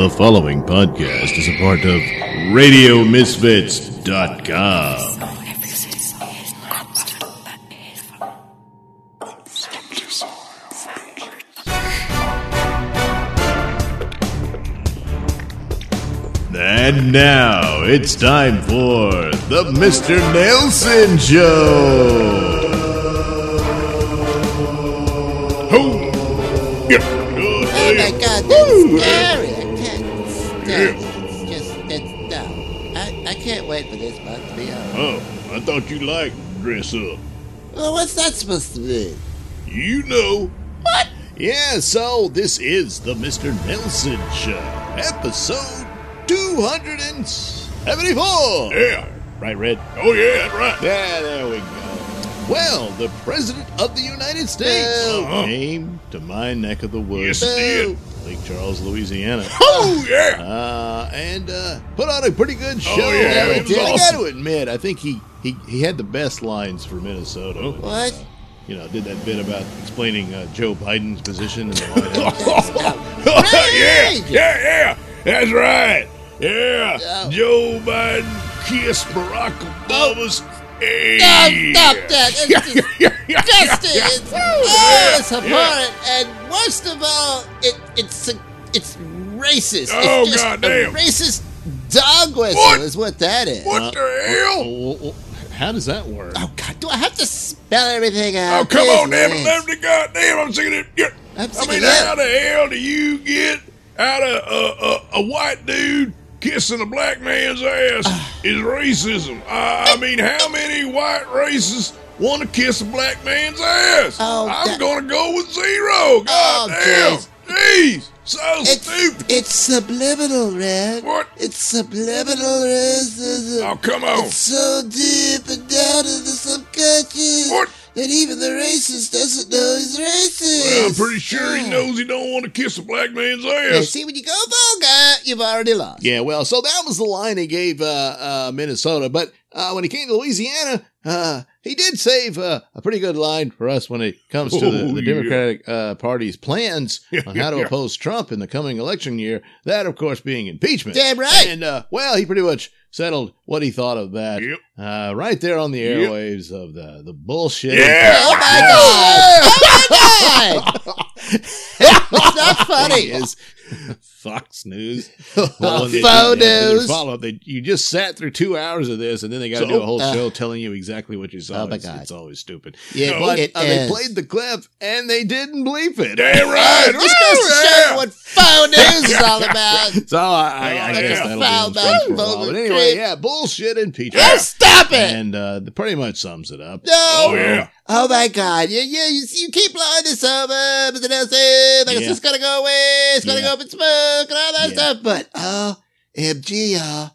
The following podcast is a part of RadioMisfits.com. And now it's time for the Mr. Nailsin Show. Oh my god, that's scary. Oh, I thought you liked dress up. Well, what's that supposed to be? You know. What? Yeah, so this is the Mr. Nailsin Show, episode 274. Yeah. Right, Red? Oh, yeah, that's right. Yeah, there we go. Well, the President of the United States Uh-huh. came to my neck of the woods, Yes, did. Lake Charles, Louisiana, Oh, yeah. uh, and uh, put on a pretty good show. Oh, yeah, I it was got awesome. to admit, I think he, he, he had the best lines for Minnesota. What? You know, did that bit about explaining uh, Joe Biden's position in the White House. yeah, yeah, yeah. That's right. Yeah. Oh. Joe Biden kissed Barack Obama's. Hey. No, stop that. It's disgusting. It's, oh, it's abhorrent. And worst of all, it, it's it's racist. Oh, it's just goddamn. a racist dog whistle What? is what that is. What the hell? Oh, oh, how does that work? Oh, God, do I have to spell everything out? Oh, come Jeez on, damn it. Louise. Let me goddamn. I'm sick of it. Yeah. I'm I mean, of how the hell do you get out of a, a, a white dude kissing a black man's ass is racism? I, I mean, how many white racists want to kiss a black man's ass? Oh, I'm that- going to go with zero. Oh, God damn. jeez. Jeez. So It's, stupid. it's subliminal, Red. What? It's subliminal racism. Oh, come on. It's so deep and down in the subconscious What? That even the racist doesn't know he's racist. Well, I'm pretty sure he knows he don't want to kiss a black man's Yeah, ass. see, when you go vulgar, you've already lost. Yeah, well, so that was the line he gave uh, uh, Minnesota. But uh, when he came to Louisiana, uh, he did save uh, a pretty good line for us when it comes to the, Oh, the yeah. Democratic uh, Party's plans on how to yeah. oppose Trump in the coming election year. That, of course, being impeachment. Damn right. And, uh, well, he pretty much settled what he thought of that Yep. uh, right there on the Yep. airwaves of the, the bullshit. Yeah. Oh my god! Oh my god! it's not funny. is Fox News. Faux when they- news. Follow up. You just sat through two hours of this, and then they got to So- do a whole uh, show telling you exactly what you saw. Oh my it's, God. it's always stupid. Yeah, But it uh, they played the clip, and they didn't bleep it. Oh, right. this goes to show you what faux news is all about. So I, I, I guess that'll be on for a while. But anyway, yeah, bullshit impeachment. Oh, stop it! And uh, pretty much sums it up. No. Oh, yeah. Oh my God! Yeah, yeah. You, you keep blowing this over, Mr. Nailsin. Like it's just gonna go away. It's gonna Yeah. go up in smoke and all that Yeah. stuff. But oh, MG, y'all,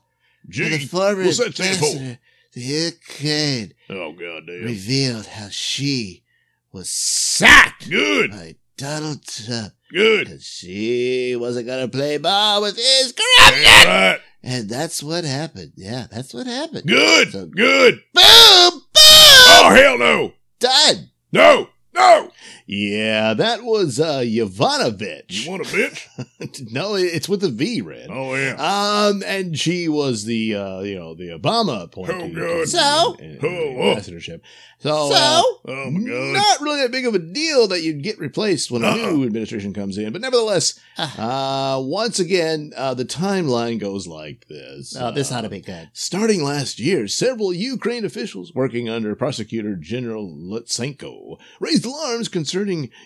the former what's that ambassador to Ukraine Oh, goddamn. revealed how she was sacked Good, by Donald Trump good. because she wasn't gonna play ball with his corruption. Right. And that's what happened. Yeah, that's what happened. Good, So- good. Boom! Boom! Oh, hell no. Done. No, no. Yeah, that was uh, Yovanovich. You want a bitch? no, it's with a V, Red. Oh, yeah. Um, and she was the, uh, you know, the Obama appointee. Oh, to good. the- So? in- in Oh, oh. ambassadorship. So, So? uh, Oh, my God. not really that big of a deal that you'd get replaced when a Uh-uh. new administration comes in. But nevertheless, uh, once again, uh, the timeline goes like this. Oh, this Uh, ought to be good. Starting last year, several Ukraine officials working under Prosecutor General Lutsenko raised alarms concerning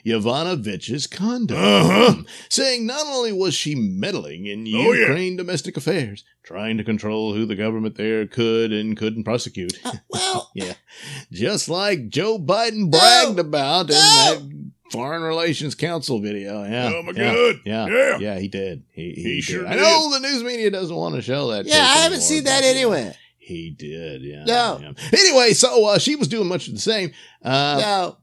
Yovanovich's conduct, Uh-huh. saying not only was she meddling in Oh, yeah. Ukraine domestic affairs, trying to control who the government there could and couldn't prosecute. Uh, well, yeah, just like Joe Biden bragged No. about in No. that Foreign Relations Council video. Yeah, Oh, my yeah, God. Yeah, Yeah. yeah, he did. He, he, He did. sure I know the news media doesn't want to show that. yeah, I haven't seen that but, anywhere. He did, yeah. No. yeah. Anyway, so uh, she was doing much of the same. Uh, no.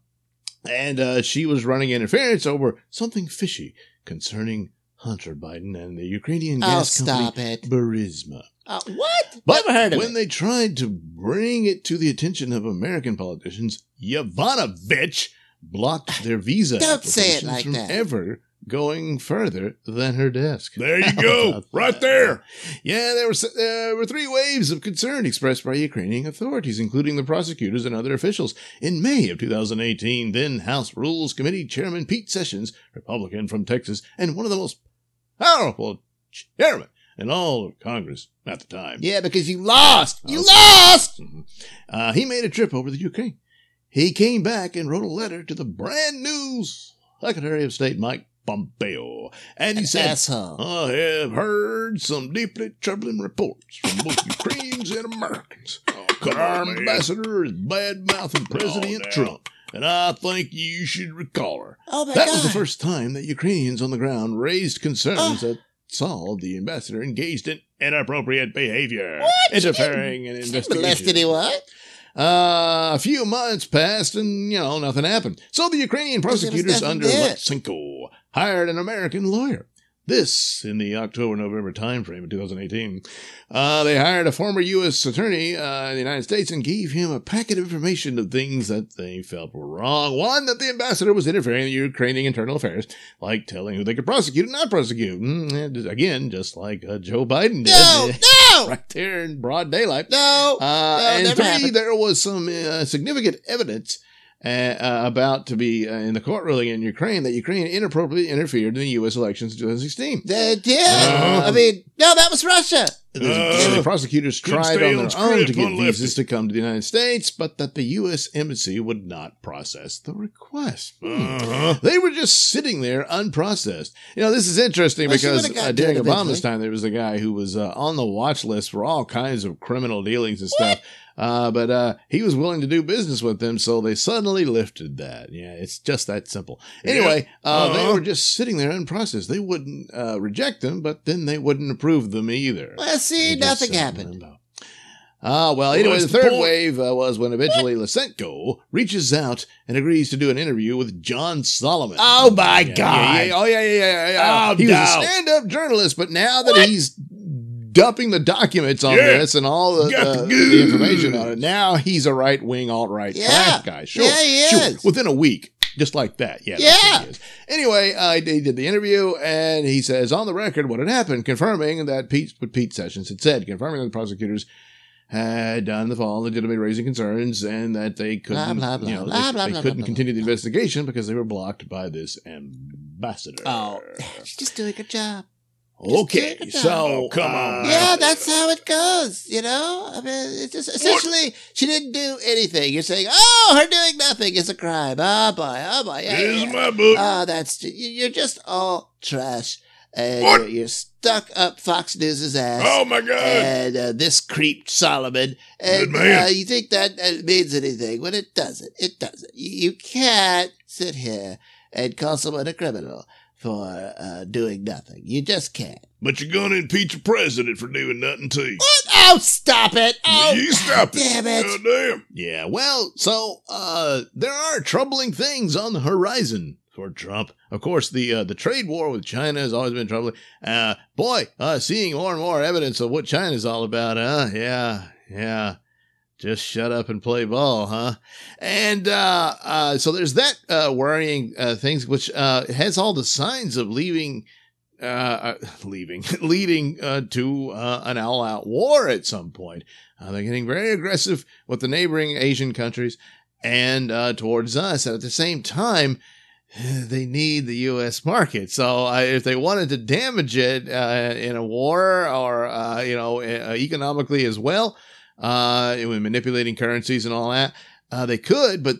And uh, she was running interference over something fishy concerning Hunter Biden and the Ukrainian Oh, gas stop company it. Burisma. Uh, what? But Never heard of when it. they tried to bring it to the attention of American politicians, Yovanovich blocked their visa Don't say it like from that. ever going further than her desk. There you go. right there. Yeah, there were there were three waves of concern expressed by Ukrainian authorities, including the prosecutors and other officials. In May of 2018, then House Rules Committee Chairman Pete Sessions, Republican from Texas, and one of the most powerful chairmen in all of Congress at the time. Yeah, because you lost. You Okay. lost. Uh, he made a trip over to Ukraine. He came back and wrote a letter to the brand new Secretary of State Mike Pompeo, and he said, Asshole. I have heard some deeply troubling reports from both Ukrainians and Americans that our on, man. ambassador is bad mouthing President now. Trump, and I think you should recall her. Oh that god. was the first time that Ukrainians on the ground raised concerns Oh. that saw the ambassador engaged in inappropriate behavior, What? interfering in didn't molest investigations. anyone. Uh, a few months passed and, you know, nothing happened. So the Ukrainian Because there was prosecutors under. Lutsenko hired an American lawyer. This in the October-November timeframe of 2018. Uh, they hired a former U.S. attorney uh, in the United States and gave him a packet of information of things that they felt were wrong. One, that the ambassador was interfering in Ukrainian internal affairs, like telling who they could prosecute and not prosecute. Mm, and again, just like uh, Joe Biden did. No, no, right there in broad daylight. no. Uh, No, and three, happened. there was some uh, significant evidence uh, uh, about to be uh, in the court ruling in Ukraine that Ukraine inappropriately interfered in the U.S. elections in 2016. They did. Uh-huh. I mean, no, that was Russia. The, Uh, the prosecutors tried on on their own to get unlefty. visas to come to the United States, but that the U.S. embassy would not process the request. Hmm. Uh-huh. They were just sitting there unprocessed. You know, this is interesting Well, because uh, during Obama's eventually. time, there was a guy who was uh, on the watch list for all kinds of criminal dealings and stuff. Uh, but uh, he was willing to do business with them, so they suddenly lifted that. Yeah, it's just that simple. Anyway, uh, they Uh-huh. were just sitting there unprocessed. They wouldn't uh, reject them, but then they wouldn't approve them either. Well, see, They nothing happened. Ah, well, Well, anyway, the the third point. wave uh, was when eventually Lutsenko reaches out and agrees to do an interview with John Solomon. Oh, my Yeah, God. Yeah, yeah, oh, yeah, yeah, yeah. yeah. Oh, he was a stand-up journalist, but now that he's dumping the documents on Yeah. this and all the, Got the uh, the information on it, now he's a right-wing, alt-right Yeah. guy. Sure, Yeah, he sure. is. Within a week. Just like that. Yeah. Yeah. what he. Anyway, uh, he did the interview and he says on the record what had happened, confirming that Pete, what Pete Sessions had said, confirming that the prosecutors had done the fall legitimately raising concerns and that they couldn't, blah, blah, you know, they, they couldn't continue the investigation because they were blocked by this ambassador. Oh, she's just doing a good job. Okay. Just take it So. Oh, come on. uh, yeah, that's how it goes. You know, I mean, it's just essentially she didn't do anything. You're saying, oh, her doing nothing is a crime. Oh boy, oh boy, yeah, Here's yeah. my book. Oh, that's you- you're just all trash, and What? you're, you're stuck up Fox News's ass. oh my God. And uh, this creep Solomon, and Good man. uh, you think that uh, means anything? Well, it doesn't. It doesn't. You, you can't sit here and call someone a criminal for uh, doing nothing. You just can't. But you're gonna impeach a president for doing nothing too. What? Oh, stop it! Oh, you stop it. damn it! Damn. Yeah, well, so uh there are troubling things on the horizon for Trump. Of course, the uh, the trade war with China has always been troubling. Uh boy, uh seeing more and more evidence of what China's all about, huh? Yeah, yeah. Just shut up and play ball, huh? And uh, uh, so there's that uh, worrying uh, things, which uh, has all the signs of leaving, uh, leaving, leading to uh, an all-out war at some point. They're getting very aggressive with the neighboring Asian countries and uh, towards us. And at the same time, they need the U.S. market. So if they wanted to damage it in a war or, uh, you know, economically as well, uh, with manipulating currencies and all that, uh, they could, but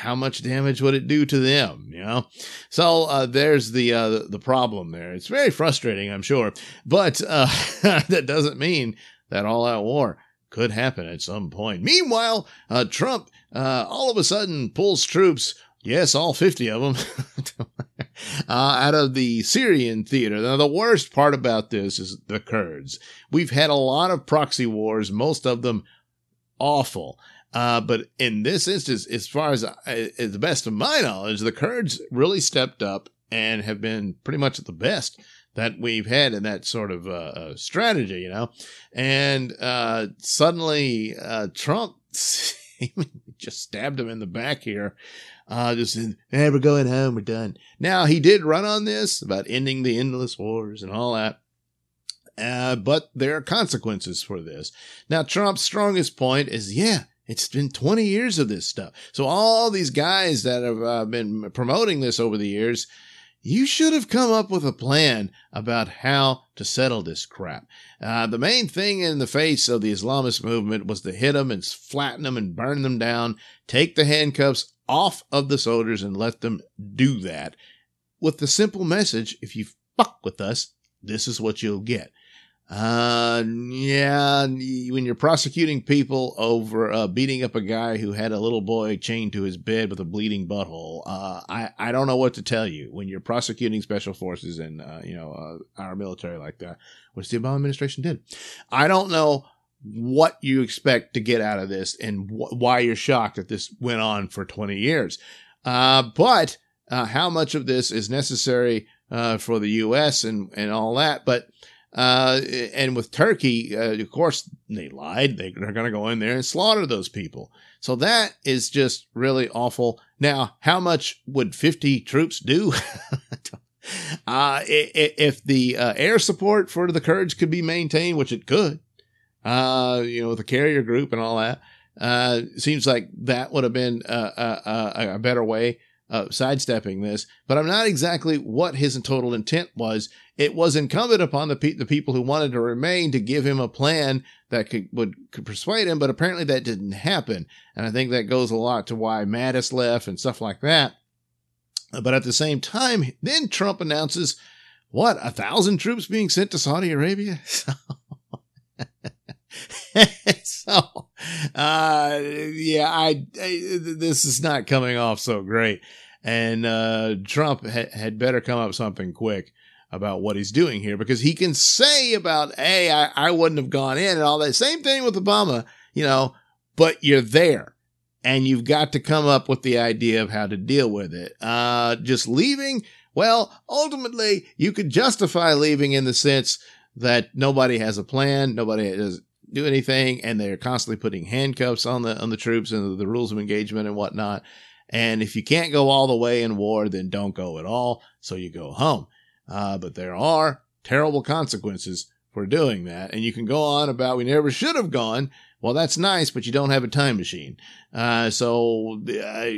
how much damage would it do to them? You know, so uh, there's the, uh, the the problem there. It's very frustrating, I'm sure, but uh, that doesn't mean that all-out war could happen at some point. Meanwhile, uh, Trump uh, all of a sudden pulls troops. Yes, all 50 of them uh, out of the Syrian theater. Now, the worst part about this is the Kurds. We've had a lot of proxy wars, most of them awful. Uh, but in this instance, as far as, uh, as the best of my knowledge, the Kurds really stepped up and have been pretty much the best that we've had in that sort of uh, uh, strategy, you know. And uh, suddenly, uh, Trump just stabbed him in the back here Uh, just hey, we're going home, we're done. Now he did run on this about ending the endless wars and all that. Uh, but there are consequences for this. Now, Trump's strongest point is, yeah, it's been 20 years of this stuff. So all these guys that have uh, been promoting this over the years, you should have come up with a plan about how to settle this crap. Uh, the main thing in the face of the Islamist movement was to hit them and flatten them and burn them down, take the handcuffs off of the soldiers and let them do that with the simple message if you fuck with us, this is what you'll get. Uh, yeah, when you're prosecuting people over uh, beating up a guy who had a little boy chained to his bed with a bleeding butthole, uh, I I don't know what to tell you when you're prosecuting special forces and uh, you know uh, our military like that, which the Obama administration did. I don't know what you expect to get out of this and wh- why you're shocked that this went on for 20 years. Uh, but uh, how much of this is necessary uh, for the U.S. and and all that, but uh, and with Turkey, uh, of course, they lied. They, are going to go in there and slaughter those people. So that is just really awful. Now, how much would 50 troops do? uh, if the uh, air support for the Kurds could be maintained, which it could, uh, you know, with the carrier group and all that, uh, seems like that would have been a, a, a better way of sidestepping this. But I'm not exactly what his total intent was it was incumbent upon the, pe- the people who wanted to remain to give him a plan that could would could persuade him, but apparently that didn't happen. And I think that goes a lot to why Mattis left and stuff like that. But at the same time, then Trump announces what a thousand troops being sent to Saudi Arabia. So, uh, yeah, I, I, this is not coming off so great, and uh, Trump ha- had better come up something quick about what he's doing here because he can say about, hey, I, I wouldn't have gone in and all that. Same thing with Obama, you know, but you're there and you've got to come up with the idea of how to deal with it. Uh, just leaving, well, ultimately, you could justify leaving in the sense that nobody has a plan, nobody does do anything, and they're constantly putting handcuffs on the on the troops and the rules of engagement and whatnot. And if you can't go all the way in war, then don't go at all. So you go home. Uh, but there are terrible consequences for doing that. And you can go on about we never should have gone. Well, that's nice, but you don't have a time machine. Uh, so uh,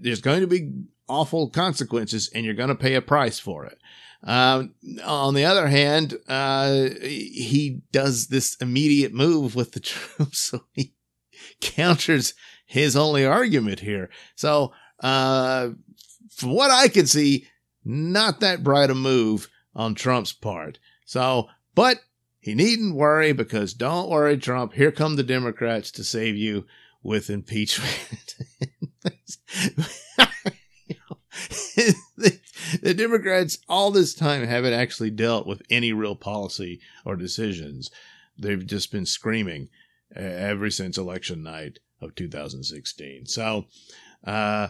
there's going to be awful consequences and you're going to pay a price for it. Um, on the other hand, uh, he does this immediate move with the troops. So he counters his only argument here. So, uh, from what I can see, not that bright a move on Trump's part. So, but he needn't worry because don't worry, Trump. Here come the Democrats to save you with impeachment. the Democrats all this time haven't actually dealt with any real policy or decisions. They've just been screaming uh, ever since election night of 2016. So, uh,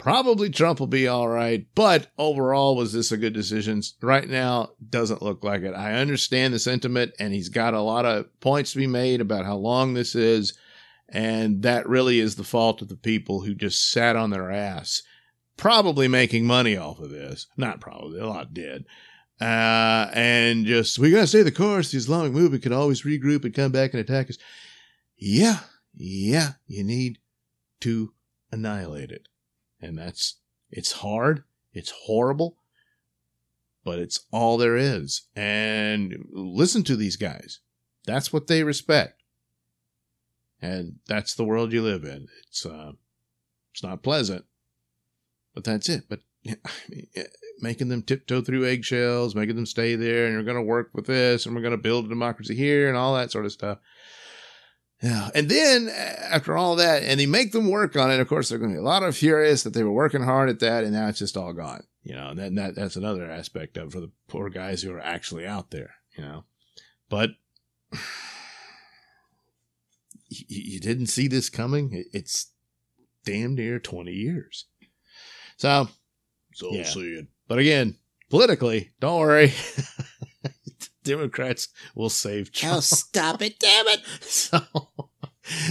Probably Trump will be all right, but overall, was this a good decision? Right now, doesn't look like it. I understand the sentiment, and he's got a lot of points to be made about how long this is, and that really is the fault of the people who just sat on their ass, probably making money off of this. Not probably, a lot did. Uh, and just, we gotta stay the course. The Islamic movement could always regroup and come back and attack us. Yeah, yeah, you need to annihilate it. And that's, it's hard. It's horrible, but it's all there is. And listen to these guys. That's what they respect. And that's the world you live in. It's, uh, it's not pleasant, but that's it. But I mean, making them tiptoe through eggshells, making them stay there, and you're going to work with this, and we're going to build a democracy here, and all that sort of stuff. Yeah. And then after all that, and they make them work on it, of course, they're going to be a lot of furious that they were working hard at that and now it's just all gone. You know, and that, that that's another aspect of for the poor guys who are actually out there, you know. But you, you didn't see this coming. It's damn near 20 years. So, so Yeah. sad. but again, politically, don't worry. Democrats will save Trump. Oh, stop it, damn it. So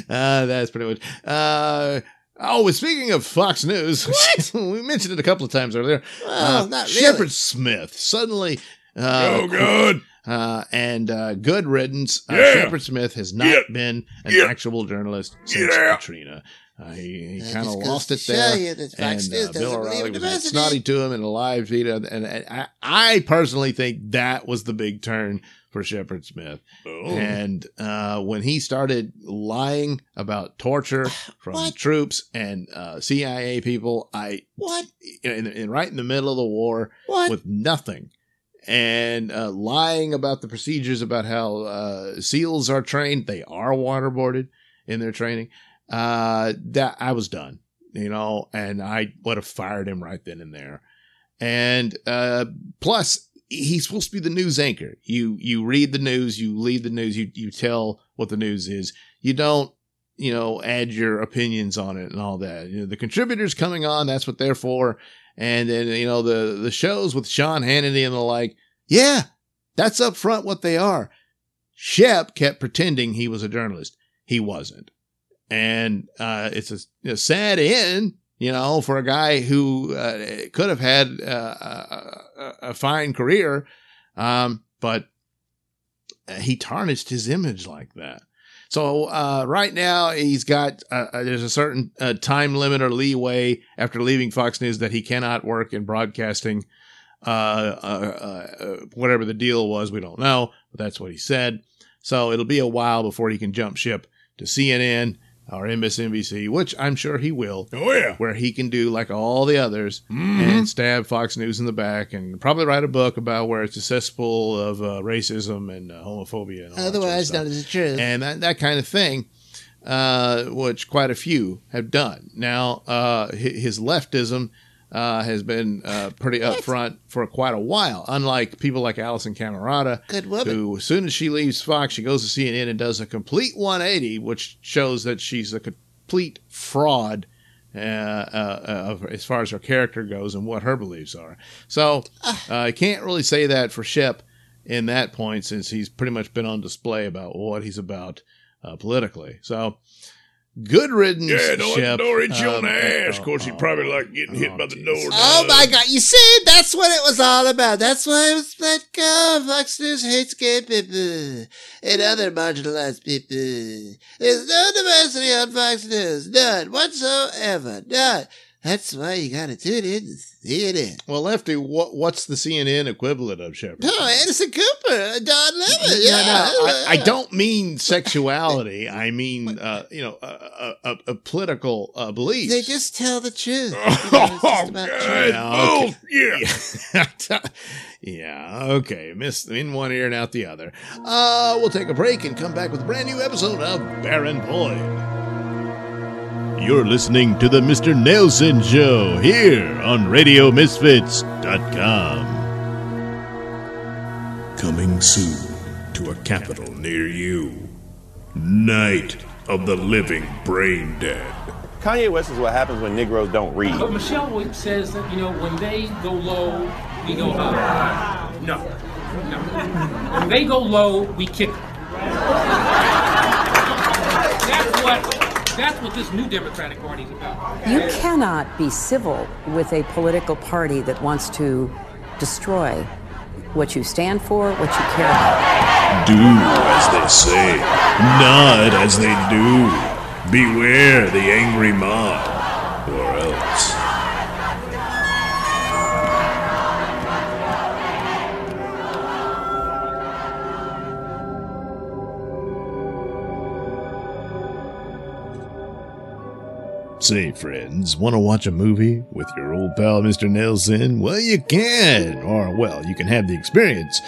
uh, that's pretty much. Uh, Oh, well, speaking of Fox News, we mentioned it a couple of times earlier. Well, uh, not really. Shepard Smith suddenly. Uh, oh, God. uh, and uh, good riddance. Uh, Yeah. Shepard Smith has not Get- been an get- actual journalist since Get. Katrina. Uh, he he kind of lost it there. you that Fox and uh, doesn't Bill O'Reilly was diversity. snotty to him in a live feed, and, and, and I, I personally think that was the big turn for Shepard Smith. Oh. And uh, when he started lying about torture from What? troops and uh, CIA people, I What? in, in right in the middle of the war What? with nothing and uh, lying about the procedures about how uh, seals are trained. They are waterboarded in their training. Uh, that I was done, you know, and I would have fired him right then and there. And uh, plus, he's supposed to be the news anchor. You you read the news, you lead the news, you you tell what the news is. You don't you know add your opinions on it and all that. You know, the contributors coming on, that's what they're for. And then you know the the shows with Sean Hannity and the like. Yeah, that's up front what they are. Shep kept pretending he was a journalist. He wasn't, and uh, it's a, a sad end, you know, for a guy who uh, could have had uh, a, a, a fine career, um, but he tarnished his image like that. So uh, right now he's got uh, uh, there's a certain uh, time limit or leeway after leaving Fox News that he cannot work in broadcasting. Uh, whatever the deal was, we don't know, but that's what he said. So it'll be a while before he can jump ship to CNN or MSNBC, which I'm sure he will, Oh, yeah. where he can do like all the others Mhm. and stab Fox News in the back and probably write a book about where it's a cesspool of uh, racism and uh, homophobia. And all that sort of Otherwise stuff known as the truth. and that, that kind of thing, uh, which quite a few have done. Now, uh, his leftism uh, has been uh, pretty upfront for quite a while, unlike people like Alisyn Camerota, Good woman. who, as soon as she leaves Fox, she goes to CNN and does a complete 180, which shows that she's a complete fraud. Uh, uh, of, as far as her character goes and what her beliefs are. So uh, I can't really say that for Shep in that point since he's pretty much been on display about what he's about uh, politically. So good riddance, Yeah, don't let Shep. the door hit you on Um, the ass. oh, Of course, he oh, probably like getting hit oh, by the jeez. door. Oh Uh, my god, you see, that's what it was all about. That's why it was let go. Fox News hates gay people and other marginalized people. There's no diversity on Fox News. None whatsoever. None. That's why you gotta tune in to see it. Well, Lefty, what what's the CNN equivalent of Shepard? Oh, Anderson Cooper, Don Lemon. No, Yeah, no, I, I don't mean sexuality. I mean, uh, you know, a, uh, uh, political uh, beliefs. They just tell the truth. You know, Oh, about God. Yeah, okay. Oh, yeah. yeah, okay. Missed in one ear and out the other. Uh, we'll take a break and come back with a brand new episode of Baron Void. You're listening to the Mr. Nailsin Show here on RadioMisfits.com. Coming soon to a capital near you. Night of the Living Brain Dead. Kanye West is what happens when Negroes don't read. But Michelle Wick says that, you know, when they go low, we go high. No. No. When they go low, we kick them. That's what, that's what this new Democratic Party is about. You cannot be civil with a political party that wants to destroy what you stand for, what you care about. Do as they say, not as they do. Beware the angry mob, or else. Say, friends, want to watch a movie with your old pal Mr. Nailsin? Well, you can, or well, you can have the experience.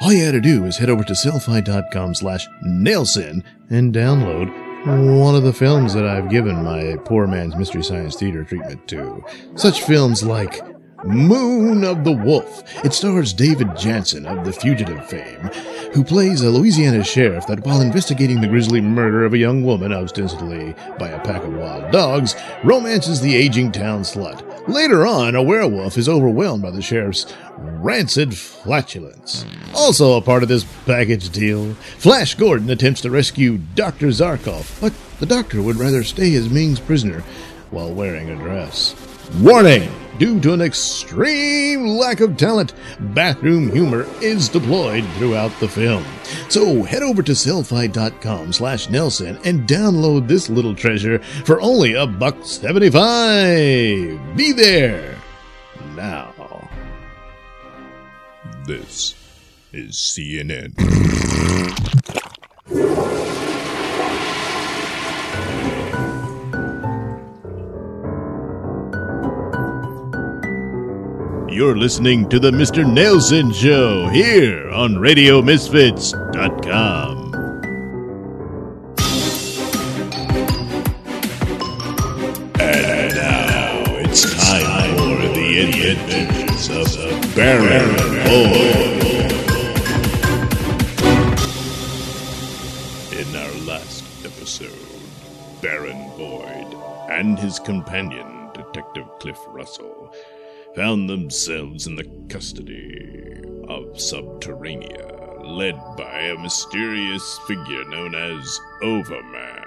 All you gotta do is head over to sellfy.com slash Nelson and download one of the films that I've given my poor man's Mystery Science Theater treatment to. Such films like Moon of the Wolf. It stars David Janssen of The Fugitive fame, who plays a Louisiana sheriff that, while investigating the grisly murder of a young woman ostensibly by a pack of wild dogs, romances the aging town slut. Later on, a werewolf is overwhelmed by the sheriff's rancid flatulence. Also a part of this package deal, Flash Gordon attempts to rescue Dr. Zarkov, but the doctor would rather stay as Ming's prisoner while wearing a dress. Warning! Due to an extreme lack of talent, bathroom humor is deployed throughout the film. So head over to sellfy.com slash Nelson and download this little treasure for only a buck seventy-five. Be there now. This is CNN. You're listening to the Mr. Nailsin Show here on RadioMisfits.com. And now it's time for the adventures of Baron Void. In our last episode, Baron Void and his companion, Detective Cliff Russell, found themselves in the custody of Subterranea, led by a mysterious figure known as Overman,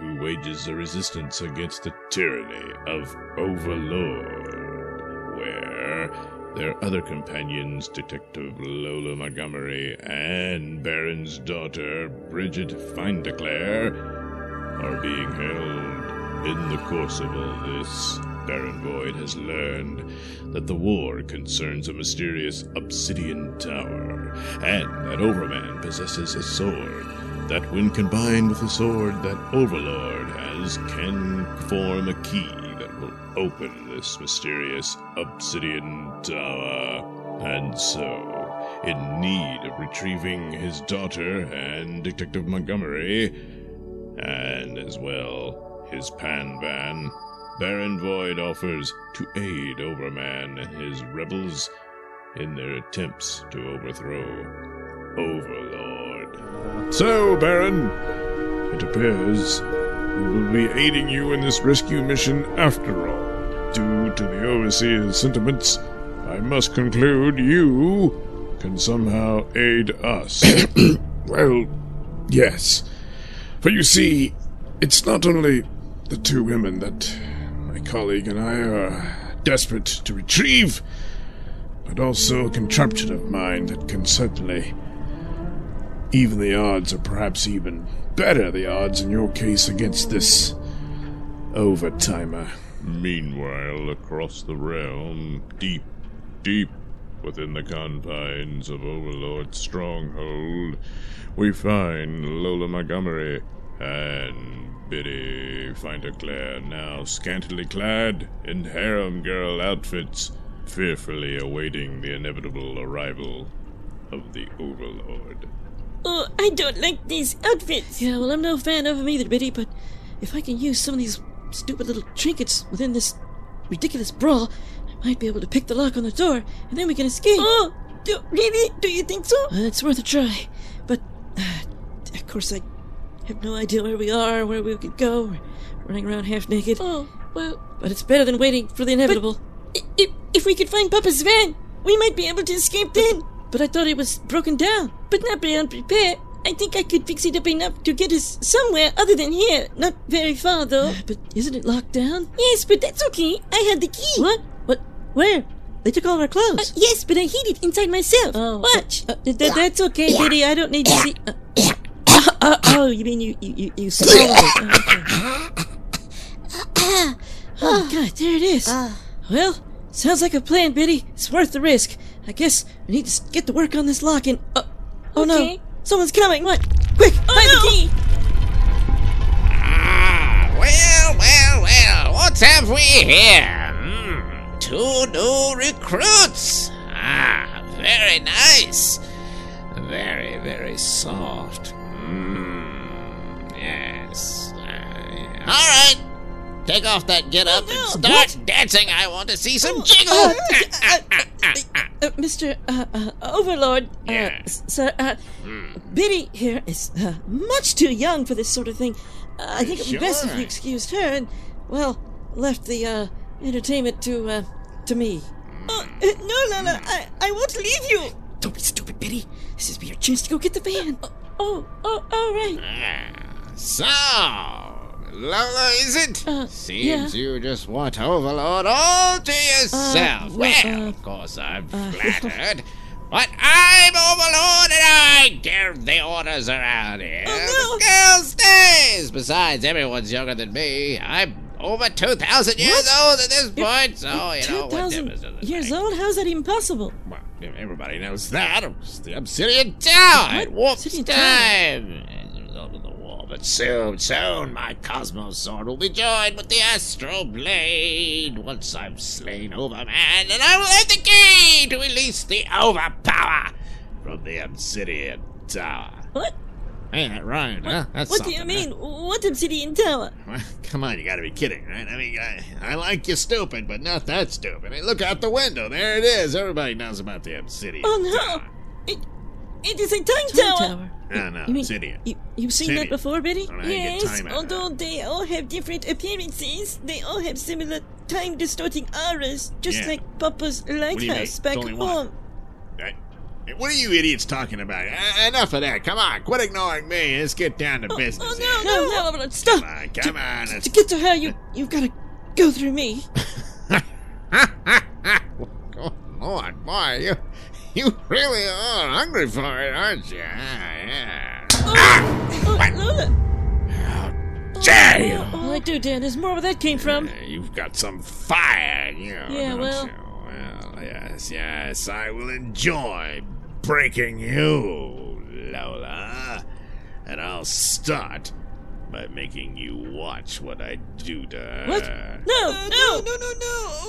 who wages a resistance against the tyranny of Overlord, where their other companions, Detective Lola Montgomery and Baron's daughter, Bridget Findeclare, are being held. In the course of all this, Baron Void has learned that the war concerns a mysterious obsidian tower, and that Overman possesses a sword that, when combined with the sword that Overlord has, can form a key that will open this mysterious obsidian tower. And so, in need of retrieving his daughter and Detective Montgomery, and as well his pan van, Baron Void offers to aid Overman and his rebels in their attempts to overthrow Overlord. So, Baron, it appears we will be aiding you in this rescue mission after all. Due to the Overseer's sentiments, I must conclude you can somehow aid us. well, yes. For you see, it's not only the two women that colleague and I are desperate to retrieve, but also a contraption of mine that can certainly even the odds, or perhaps even better the odds in your case against this overtimer. Meanwhile, across the realm, deep, deep within the confines of Overlord's stronghold, we find Lola Montgomery and Biddy Findeclare, now scantily clad in harem girl outfits, fearfully awaiting the inevitable arrival of the Overlord. Oh, I don't like these outfits. Yeah, well, I'm no fan of them either, Biddy, but if I can use some of these stupid little trinkets within this ridiculous brawl, I might be able to pick the lock on the door, and then we can escape. Oh, do, really? Do you think so? Uh, it's worth a try. But, uh, of course, I have no idea where we are, where we could go. We're running around half naked. Oh, well, But it's better than waiting for the inevitable. if, if we could find Papa's van, we might be able to escape then. But I thought it was broken down. But not be unprepared. I think I could fix it up enough to get us somewhere other than here. Not very far, though. But isn't it locked down? Yes, but that's okay. I had the key. What? What? Where? They took all our Uh, clothes. yes, but I hid it inside myself. Oh, Watch. Uh, th- th- that's okay, Biddy. I don't need to see. Uh, uh, oh, you mean you you you, you swallowed it? Oh, okay. Oh God, there it is. Well, sounds like a plan, Biddy. It's worth the risk. I guess we need to get to work on this lock and. Uh, oh Okay. no! Someone's coming! What? Quick! Oh, find no. the key! Ah, well, well, well, what have we here? Hmm, two new recruits. Ah, very nice. Very, very soft. Yes. Uh, all right. Take off that get up Oh, no. and start dancing. I want to see some jiggle. Uh, Mr. Uh, uh, Overlord, uh, Yeah. sir, uh, Biddy here is uh, much too young for this sort of thing. Uh, I think it would be best if you excused her and, well, left the uh, entertainment to uh, to me. Oh, uh, no, no, no. I, I won't leave you. Don't be stupid, Biddy. This is your chance to go get the van. Oh, oh, oh, all right. So, Lola, is it? Uh, Seems yeah. you just want Overlord all to yourself. well, well, uh, of course, I'm uh, flattered. But I'm Overlord and I give the orders around here. Oh, The girl stays. Besides, everyone's younger than me. I'm over 2,000 years What? old at this point, so, you know, Two what thousand difference does it years make? old? How's that impossible? Well, everybody knows that. The Obsidian Tower. What? It warps Obsidian Tower? time But soon, soon, my Cosmos Sword will be joined with the Astral Blade once I've slain Overman, and I will have the key to release the Overpower from the Obsidian Tower. What? Hey, that rhymed, huh? That's what do you something, huh? mean? What obsidian tower? Well, Come on, you gotta be kidding, right? I mean, I, I like you stupid, but not that stupid. Hey, look out the window. There it is. Everybody knows about the obsidian. Oh no! Tower. It, it is a time, Time tower. tower. No, no, You mean obsidian. you, you've seen Obsidian. that before, Biddy? Well, I ain't get Yes, time out although they all have different appearances, they all have similar time distorting auras, just Yeah. like Papa's do you mean? lighthouse back home. Hey, hey, What are you idiots talking about? Uh, enough of that. Come on, quit ignoring me. Let's get down to Oh, business. oh, here. no, no, no, no, stop! Come on, come on. To get to her, you, you've got to go through me. oh, Lord, boy, you, you really are hungry for it, aren't you? Ah, yeah. Oh, What? Lola! How dare you? Oh, I do, Dan. There's more where that came from. You've got some fire in you. Yeah, don't well- you? Well, yes, yes, I will enjoy breaking you, Lola. And I'll start by making you watch what I do to her. What? No, no, no, no, no.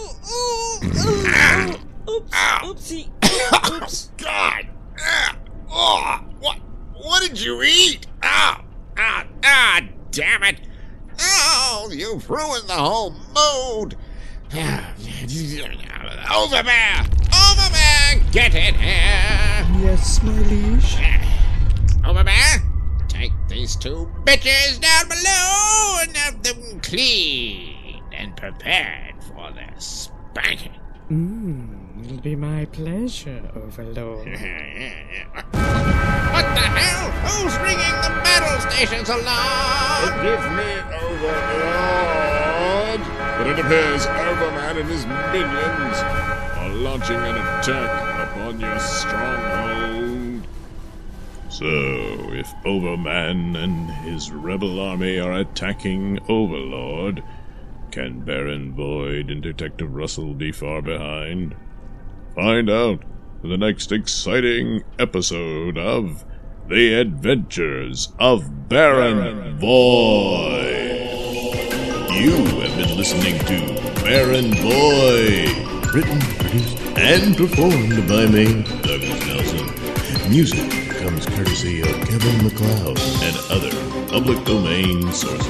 Oops, Ow. oopsie. Oops. God! Ah, oh, what? What did you eat? Ah! Ah! Ah! Damn it! Oh, you've ruined the whole mood. Overbear! Overbear! Get in here! Yes, my liege. Overbear! These two bitches down below and have them cleaned and prepared for their spanking. Mmm, it'll be my pleasure, Overlord. What the hell? Who's ringing the battle station's alarm? Forgive me, Overlord, but it appears Overman and his minions are launching an attack upon your stronghold. So, if Overman and his rebel army are attacking Overlord, can Baron Void and Detective Russell be far behind? Find out in the next exciting episode of The Adventures of Baron Void. You have been listening to Baron Void, written, produced, and performed by me, Douglas Nelson. Music comes courtesy of Kevin MacLeod and other public domain sources.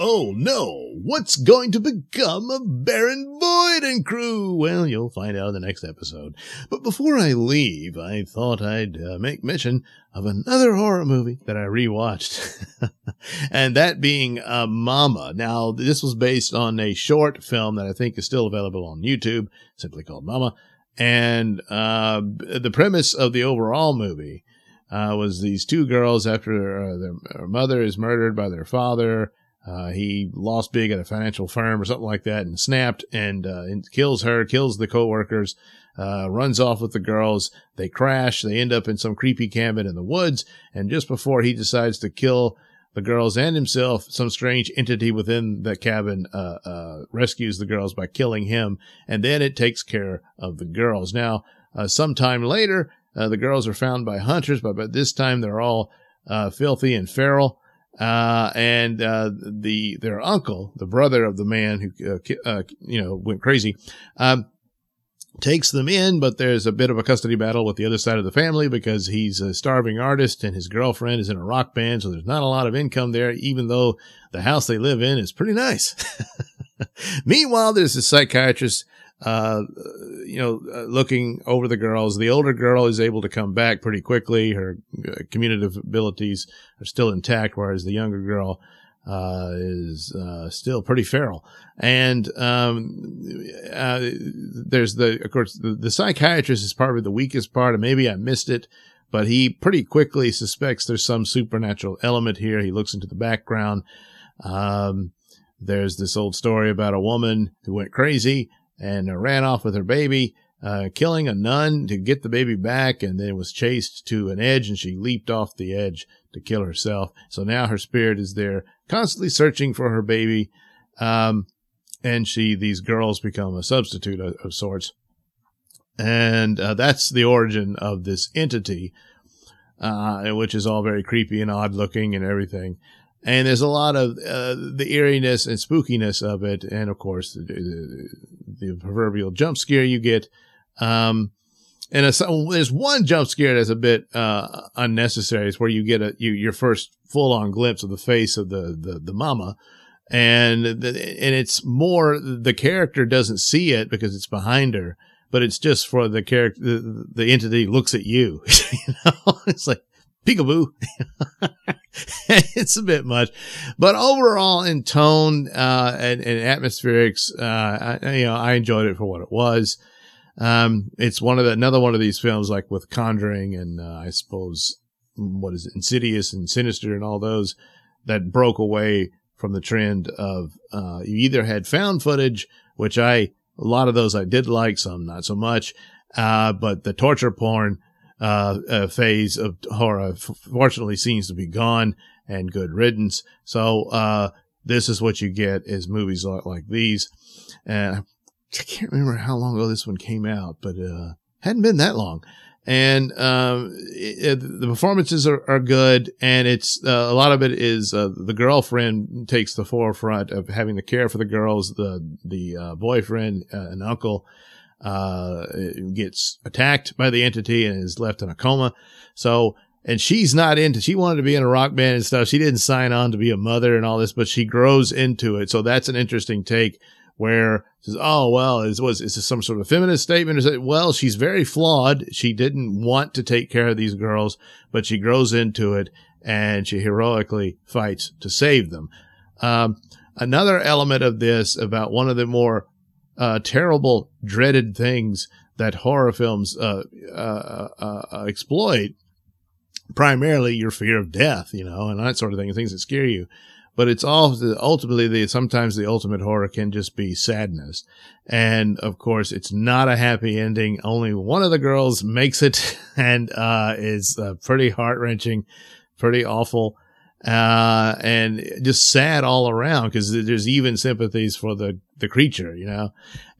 Oh no! What's going to become of Baron Void and crew? Well, you'll find out in the next episode. But before I leave, I thought I'd uh, make mention of another horror movie that I rewatched, and that being uh, Mama. Now, this was based on a short film that I think is still available on YouTube, simply called Mama. And uh, the premise of the overall movie uh, was these two girls after uh, their, their mother is murdered by their father. Uh, he lost big at a financial firm or something like that and snapped and, uh, and kills her, kills the coworkers, uh, runs off with the girls. They crash. They end up in some creepy cabin in the woods. And just before he decides to kill the girls and himself, some strange entity within the cabin, uh, uh, rescues the girls by killing him. And then it takes care of the girls. Now, uh, sometime later, the girls are found by hunters, but by this time they're all, filthy and feral. Uh, and, uh, the, their uncle, the brother of the man who, uh, uh, you know, went crazy, um, takes them in, but there's a bit of a custody battle with the other side of the family because he's a starving artist and his girlfriend is in a rock band. So there's not a lot of income there, even though the house they live in is pretty nice. Meanwhile, there's a psychiatrist, uh, you know, uh, looking over the girls. The older girl is able to come back pretty quickly. Her uh, communicative abilities are still intact, whereas the younger girl, uh, is uh, still pretty feral. And um, there's the, of course, the, the psychiatrist is probably the weakest part, and maybe I missed it, but he pretty quickly suspects there's some supernatural element here. He looks into the background. Um, there's this old story about a woman who went crazy and ran off with her baby. Uh, killing a nun to get the baby back and then was chased to an edge and she leaped off the edge to kill herself. So now her spirit is there constantly searching for her baby. Um, and she, these girls become a substitute of, of sorts. And, uh, that's the origin of this entity, uh, which is all very creepy and odd looking and everything. And there's a lot of, uh, the eeriness and spookiness of it. And of course, the, the proverbial jump scare you get. Um, and a, there's one jump scare that's a bit uh, unnecessary. It's where you get a you, your first full on glimpse of the face of the the, the mama, and the, and it's more the character doesn't see it because it's behind her, but it's just for the character the, the entity looks at you. you know, it's like peekaboo. it's a bit much, but overall in tone uh, and, and atmospherics, uh, I, you know, I enjoyed it for what it was. Um, it's one of the, another one of these films like with Conjuring and, uh, I suppose, what is it, Insidious and Sinister and all those that broke away from the trend of, uh, you either had found footage, which I, a lot of those I did like, some not so much, uh, but the torture porn, uh, phase of horror fortunately seems to be gone and good riddance. So, uh, this is what you get is movies like, like these. And I can't remember how long ago this one came out, but uh, hadn't been that long. And um, it, the performances are, are good, and it's uh, a lot of it is uh, the girlfriend takes the forefront of having to care for the girls. The the uh, boyfriend uh, and uncle uh, gets attacked by the entity and is left in a coma. So and she's not into she wanted to be in a rock band and stuff she didn't sign on to be a mother and all this but she grows into it so that's an interesting take where says, "Oh well, is was is this some sort of feminist statement?" Is it well, she's very flawed. She didn't want to take care of these girls, but she grows into it and she heroically fights to save them. Um, another element of this about one of the more uh, terrible, dreaded things that horror films uh, uh, uh, uh exploit, primarily your fear of death, you know, and that sort of thing, things that scare you but it's all ultimately the sometimes the ultimate horror can just be sadness. And of course, it's not a happy ending. Only one of the girls makes it and uh, is uh, pretty heart wrenching, pretty awful, uh, and just sad all around because there's even sympathies for the the creature, you know,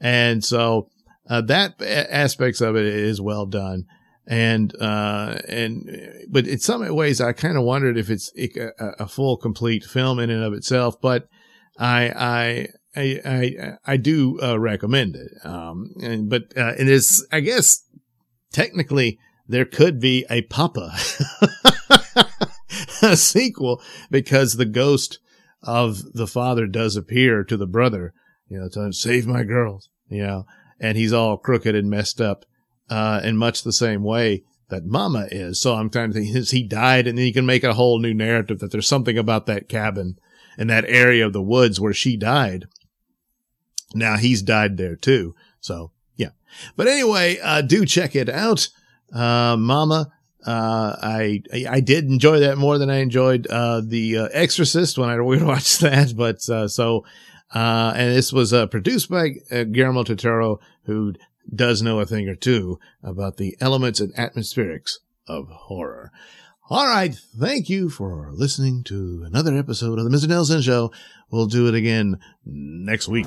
and so uh, that aspects of it is well done. And uh and but in some ways i kind of wondered if it's a, a, full complete film in and of itself but i i I I, I do uh, recommend it. Um, and, but uh, it is, I guess, technically there could be a Papa, a sequel, because the ghost of the father does appear to the brother. You know, to save my girls. You know, and he's all crooked and messed up uh, in much the same way that Mama is. So I'm trying to think, has he died? And then you can make a whole new narrative that there's something about that cabin and that area of the woods where she died. Now he's died there too. So yeah. But anyway, uh, do check it out. Uh, Mama, uh, I, I did enjoy that more than I enjoyed, uh, The uh, Exorcist when I watched that. But, uh, so, uh, and this was, uh, produced by uh, Guillermo del Toro, who does know a thing or two about the elements and atmospherics of horror. All right. Thank you for listening to another episode of the Mr. Nailsin Show. We'll do it again next week.